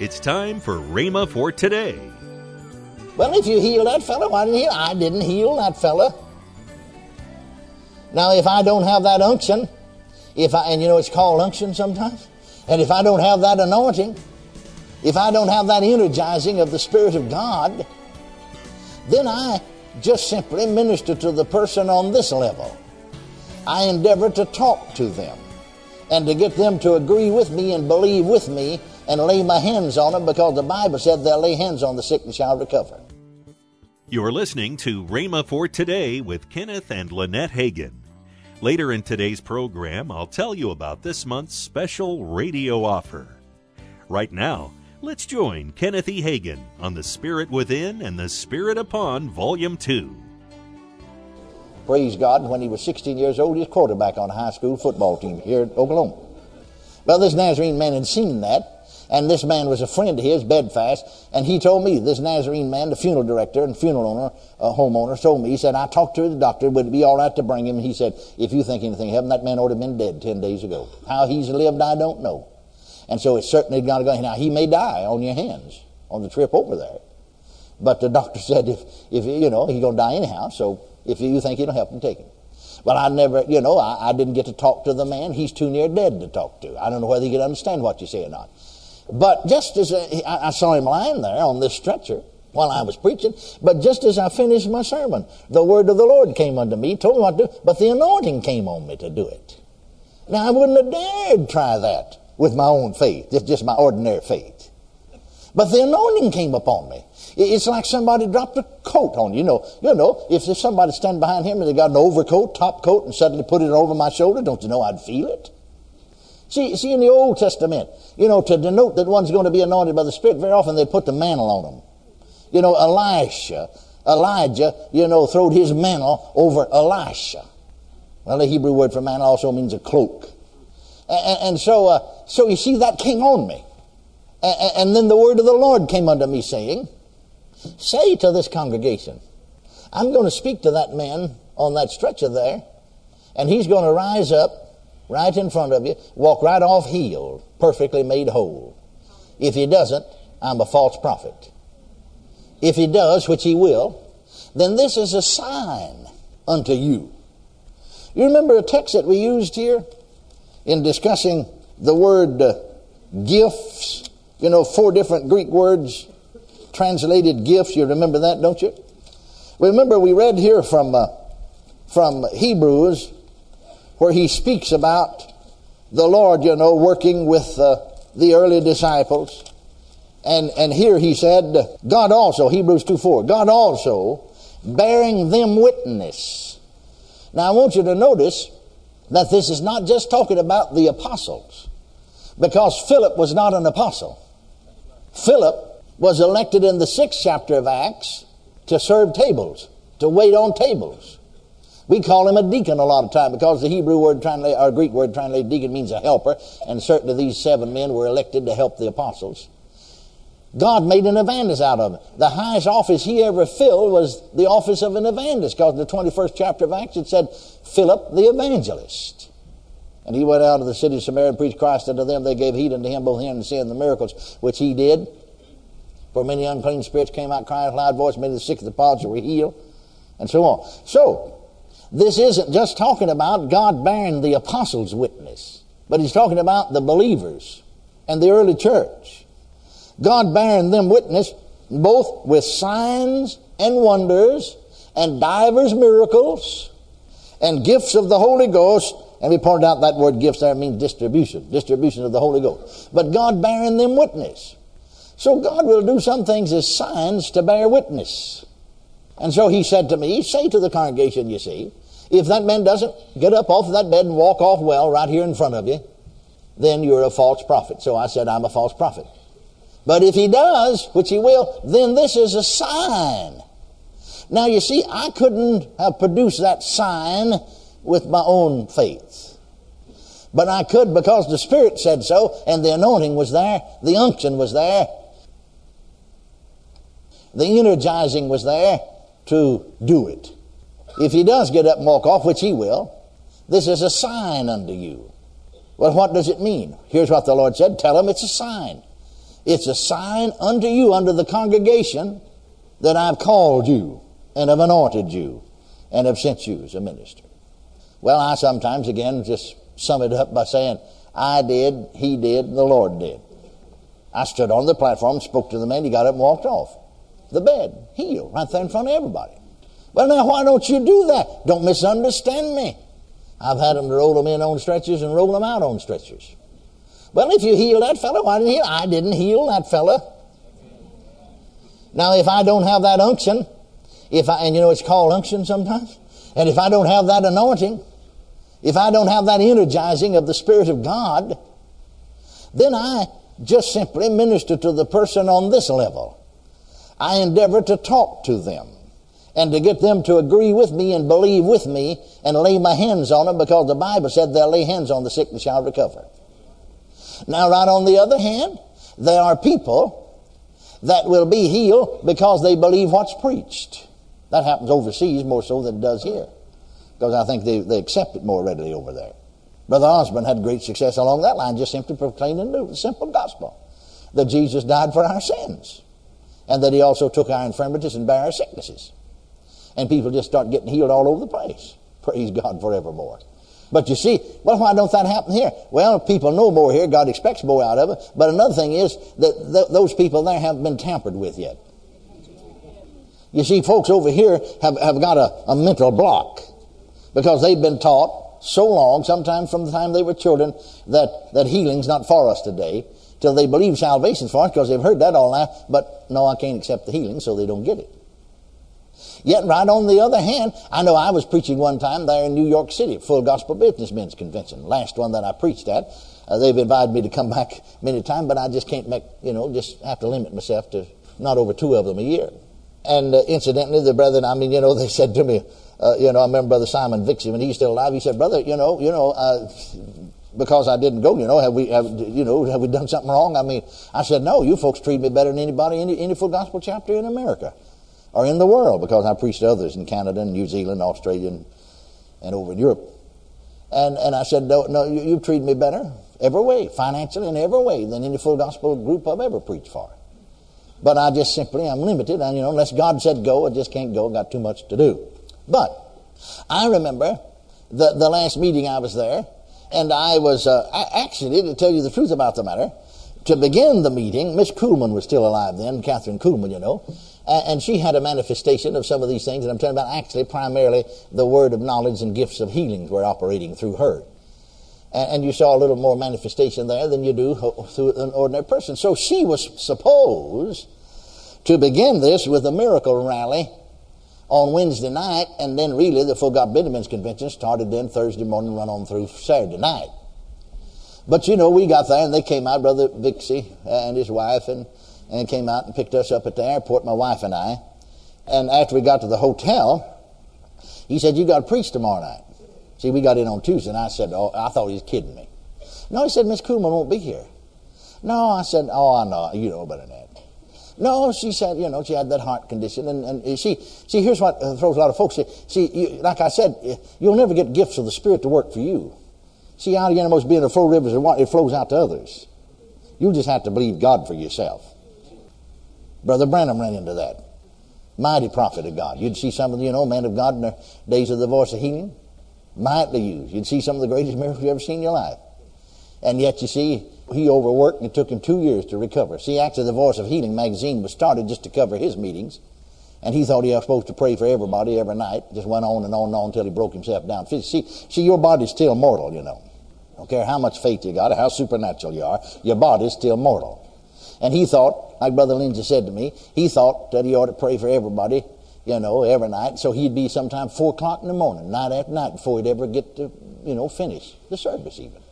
It's time for Rhema for today. Well, if you heal that fellow, why didn't you? I didn't heal that fellow. Now, if I don't have that unction, if I, and you know it's called unction sometimes, and if I don't have that anointing, if I don't have that energizing of the Spirit of God, then I just simply minister to the person on this level. I endeavor to talk to them and to get them to agree with me and believe with me and lay my hands on them because the Bible said they'll lay hands on the sick and shall recover. You're listening to Rhema for Today with Kenneth and Lynette Hagin. Later in today's program, I'll tell you about this month's special radio offer. Right now, let's join Kenneth E. Hagin on The Spirit Within and The Spirit Upon, Volume 2. Praise God, when he was 16 years old, he was quarterback on a high school football team here in Oklahoma. Well, this Nazarene man had seen that, and this man was a friend of his, bedfast, and he told me, this Nazarene man, the funeral director and funeral owner, uh, homeowner, told me, he said, I talked to the doctor, would it be all right to bring him? And he said, if you think anything him, that man ought to have been dead 10 days ago. How he's lived, I don't know. And so it's certainly got to go. Now, he may die on your hands on the trip over there. But the doctor said, if, if you know, he's going to die anyhow, so if you think it'll help him, take him. Well, I never, you know, I, I, didn't get to talk to the man. He's too near dead to talk to. I don't know whether he could understand what you say or not. But just as I, I saw him lying there on this stretcher while I was preaching, but just as I finished my sermon, the word of the Lord came unto me, told me what to do, but the anointing came on me to do it. Now, I wouldn't have dared try that with my own faith, just, just my ordinary faith. But the anointing came upon me. It's like somebody dropped a coat on you. You know, you know, if, if somebody stand behind him and they got an overcoat, top coat, and suddenly put it over my shoulder, don't you know I'd feel it? See, see, in the Old Testament, you know, to denote that one's going to be anointed by the Spirit, very often they put the mantle on them. You know, Elisha, Elijah, you know, throwed his mantle over Elisha. Well, the Hebrew word for mantle also means a cloak. And, and so, uh, so you see, that came on me. And, and then the word of the Lord came unto me, saying, Say to this congregation, I'm going to speak to that man on that stretcher there, and he's going to rise up right in front of you, walk right off healed, perfectly made whole. If he doesn't, I'm a false prophet. If he does, which he will, then this is a sign unto you. You remember a text that we used here in discussing the word uh, gifts? You know, four different Greek words translated gifts. You remember that, don't you? Remember, we read here from, uh, from Hebrews where he speaks about the Lord, you know, working with uh, the early disciples. And, and here he said, God also, Hebrews 2 4, God also bearing them witness. Now I want you to notice that this is not just talking about the apostles, because Philip was not an apostle. Philip was elected in the sixth chapter of Acts to serve tables, to wait on tables. We call him a deacon a lot of time because the Hebrew word translate, or Greek word translated deacon means a helper, and certainly these seven men were elected to help the apostles. God made an evangelist out of him. The highest office he ever filled was the office of an evangelist, because in the 21st chapter of Acts it said, Philip the evangelist. And he went out of the city of Samaria and preached Christ unto them. They gave heed unto him, both hearing and seeing the miracles which he did. For many unclean spirits came out crying with a loud voice, many of the sick of the palsy were healed, and so on. So, this isn't just talking about God bearing the apostles' witness, but he's talking about the believers and the early church. God bearing them witness both with signs and wonders and divers miracles and gifts of the Holy Ghost. And we pointed out that word gifts there means distribution, distribution of the Holy Ghost. But God bearing them witness. So God will do some things as signs to bear witness. And so he said to me, say to the congregation, you see, if that man doesn't get up off of that bed and walk off well right here in front of you, then you're a false prophet. So I said, I'm a false prophet. But if he does, which he will, then this is a sign. Now you see, I couldn't have produced that sign with my own faith. But I could because the Spirit said so, and the anointing was there, the unction was there, the energizing was there to do it. If he does get up and walk off, which he will, this is a sign unto you. Well, what does it mean? Here's what the Lord said. Tell him it's a sign. It's a sign unto you, under the congregation, that I've called you and have anointed you and have sent you as a minister. Well, I sometimes, again, just sum it up by saying, I did, he did, the Lord did. I stood on the platform, spoke to the man, he got up and walked off. The bed, healed, right there in front of everybody. Well, now, why don't you do that? Don't misunderstand me. I've had them roll them in on stretchers and roll them out on stretchers. Well, if you heal that fellow, why didn't you? I didn't heal that fellow. Now, if I don't have that unction, if I, and you know it's called unction sometimes, and if I don't have that anointing, if I don't have that energizing of the Spirit of God, then I just simply minister to the person on this level. I endeavor to talk to them and to get them to agree with me and believe with me and lay my hands on them because the Bible said they'll lay hands on the sick and shall recover. Now, right on the other hand, there are people that will be healed because they believe what's preached. That happens overseas more so than it does here because I think they, they accept it more readily over there. Brother Osborn had great success along that line, just simply proclaiming the simple gospel that Jesus died for our sins and that he also took our infirmities and bare our sicknesses. And people just start getting healed all over the place. Praise God forevermore. But you see, well, why don't that happen here? Well, people know more here. God expects more out of it. But another thing is that th- those people there haven't been tampered with yet. You see, folks over here have, have got a, a mental block because they've been taught so long, sometimes from the time they were children, that, that healing's not for us today, till they believe salvation's for us because they've heard that all now. But no, I can't accept the healing, so they don't get it. Yet, right on the other hand, I know I was preaching one time there in New York City, at Full Gospel Businessmen's Convention, last one that I preached at. Uh, they've invited me to come back many times, but I just can't make, you know, just have to limit myself to not over two of them a year. And uh, incidentally, the brethren, I mean, you know, they said to me, uh, you know, I remember Brother Simon Vixie, when he's still alive, he said, Brother, you know, you know, uh, because I didn't go, you know, have we, have, you know, have we done something wrong? I mean, I said, no, you folks treat me better than anybody in any, any full gospel chapter in America or in the world because I preached to others in Canada and New Zealand, Australia, and, and over in Europe. And, and I said, no, no you, you've treated me better every way, financially in every way, than any full gospel group I've ever preached for. But I just simply, I'm limited, and you know, unless God said go, I just can't go, got too much to do. But I remember the, the last meeting I was there, and I was, uh, actually, to tell you the truth about the matter, to begin the meeting, Miss Kuhlman was still alive then, Kathryn Kuhlman, you know, Uh, and she had a manifestation of some of these things, and I'm telling about actually primarily the word of knowledge and gifts of healing were operating through her. And you saw a little more manifestation there than you do through an ordinary person. So she was supposed to begin this with a miracle rally on Wednesday night, and then really the Full Gospel Businessmen's convention started then Thursday morning, run on through Saturday night. But you know, we got there and they came out, Brother Vixie and his wife, and and came out and picked us up at the airport, my wife and I. And after we got to the hotel, he said, You got to preach tomorrow night. See, we got in on Tuesday, and I said, Oh, I thought he was kidding me. No, he said, Miss Kuhlman won't be here. No, I said, Oh, I know. You know better than that. No, she said, you know, she had that heart condition. And, and see, see, here's what uh, throws a lot of folks. See, you, like I said, you'll never get gifts of the Spirit to work for you. See, out of your innermost being the full rivers water, it flows out to others. You just have to believe God for yourself. Brother Branham ran into that. Mighty prophet of God. You'd see some of the, you know, man of God in the days of the voice of healing. Mightily used. You'd see some of the greatest miracles you ever seen in your life. And yet, you see, he overworked and it took him two years to recover. See, actually, the Voice of Healing magazine was started just to cover his meetings. And he thought he was supposed to pray for everybody every night. Just went on and on and on until he broke himself down. See, see, your body's still mortal, you know. Don't care how much faith you got or how supernatural you are, your body's still mortal. And he thought, like Brother Lindsay said to me, he thought that he ought to pray for everybody, you know, every night. So he'd be sometime four o'clock in the morning, night after night, before he'd ever get to, you know, finish the service even.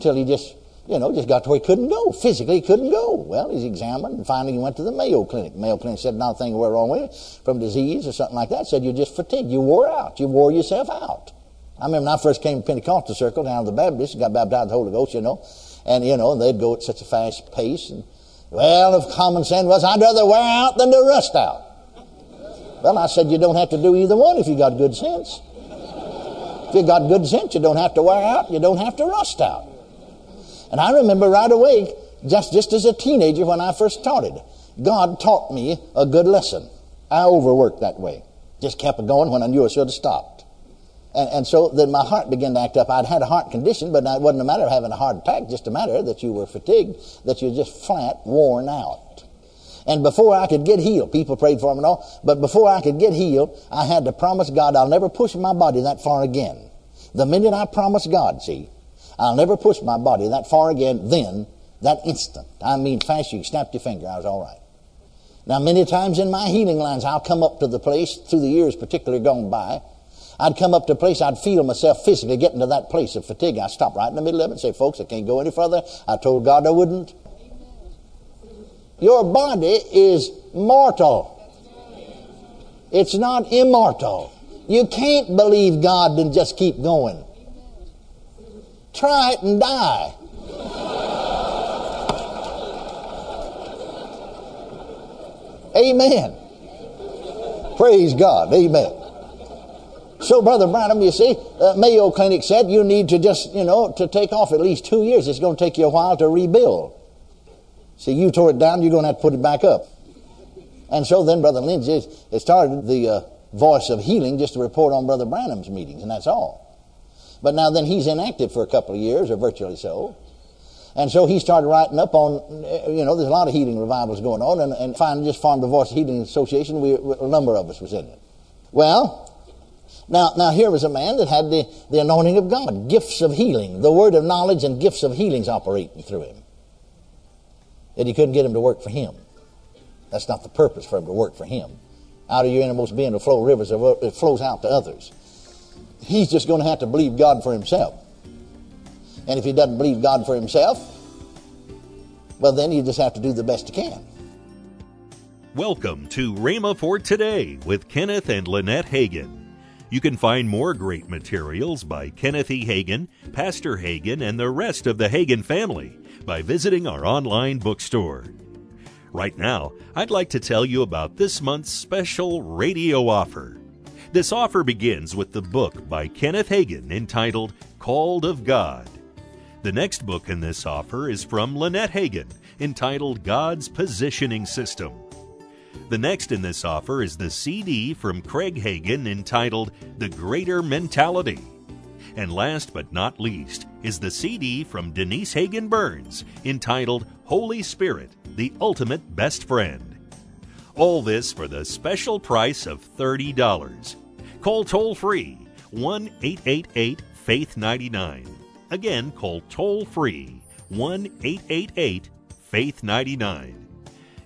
Till he just, you know, just got to where he couldn't go. Physically, he couldn't go. Well, he's examined, and finally he went to the Mayo Clinic. Mayo Clinic said nothing was wrong with you from disease or something like that. Said you're just fatigued. You wore out. You wore yourself out. I remember when I first came to Pentecostal circle down to the Baptist, got baptized in the Holy Ghost, you know, and you know, and they'd go at such a fast pace and well, if common sense was, I'd rather wear out than to rust out. Well, I said, you don't have to do either one if you got good sense. If you got good sense, you don't have to wear out, you don't have to rust out. And I remember right away, just, just as a teenager when I first started. God taught me a good lesson. I overworked that way. Just kept going when I knew I should have stopped. And, and so then my heart began to act up. I'd had a heart condition, but it wasn't a matter of having a heart attack, just a matter that you were fatigued, that you're just flat worn out. And before I could get healed, people prayed for me and all, but before I could get healed, I had to promise God I'll never push my body that far again. The minute I promised God, see, I'll never push my body that far again, then, that instant, I mean fast, you snapped your finger, I was all right. Now, many times in my healing lines, I'll come up to the place, through the years particularly gone by, I'd come up to a place, I'd feel myself physically getting to that place of fatigue. I'd stop right in the middle of it and say, folks, I can't go any further. I told God I wouldn't. Your body is mortal. It's not immortal. You can't believe God and just keep going. Try it and die. Amen. Praise God. Amen. So, Brother Branham, you see, uh, Mayo Clinic said you need to just, you know, to take off at least two years. It's going to take you a while to rebuild. See, you tore it down, you're going to have to put it back up. And so then Brother Lindsay it started the uh, voice of healing just to report on Brother Branham's meetings, and that's all. But now then he's inactive for a couple of years, or virtually so. And so he started writing up on, uh, you know, there's a lot of healing revivals going on, and, and finally just formed the Voice of Healing Association. We, a number of us was in it. Well, now, now here was a man that had the, the anointing of God, gifts of healing, the word of knowledge and gifts of healings operating through him. That he couldn't get him to work for him. That's not the purpose for him to work for him. Out of your innermost being will flow rivers, it flows out to others. He's just going to have to believe God for himself. And if he doesn't believe God for himself, well, then you just have to do the best you can. Welcome to Rhema for Today with Kenneth and Lynette Hagin. You can find more great materials by Kenneth E. Hagin, Pastor Hagin, and the rest of the Hagin family by visiting our online bookstore. Right now, I'd like to tell you about this month's special radio offer. This offer begins with the book by Kenneth Hagin entitled Called of God. The next book in this offer is from Lynette Hagin entitled God's Positioning System. The next in this offer is the CD from Craig Hagin entitled The Greater Mentality. And last but not least is the CD from Denise Hagin Burns entitled Holy Spirit, the Ultimate Best Friend. All this for the special price of $30. Call toll free 1 888 Faith 99. Again, call toll free 1 888 Faith 99.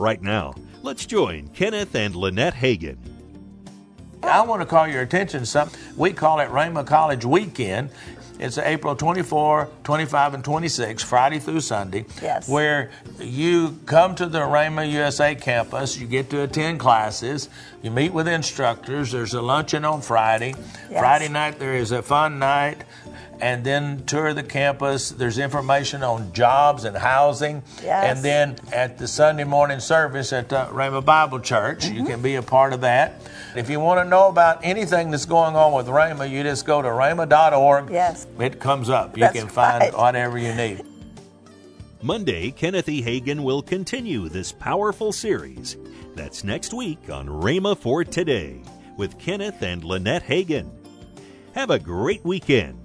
Right now, let's join Kenneth and Lynette Hagin. I want to call your attention to something. We call it Rhema College Weekend. It's April 24, 25, and 26, Friday through Sunday, yes. where you come to the Rhema USA campus, you get to attend classes, you meet with instructors, there's a luncheon on Friday. Yes. Friday night there is a fun night and then tour the campus. There's information on jobs and housing. Yes. And then at the Sunday morning service at the Rhema Bible Church, mm-hmm. you can be a part of that. If you want to know about anything that's going on with Rhema, you just go to rhema.org. Yes. It comes up. You that's can find right. whatever you need. Monday, Kenneth E. Hagin will continue this powerful series. That's next week on Rhema for Today with Kenneth and Lynette Hagin. Have a great weekend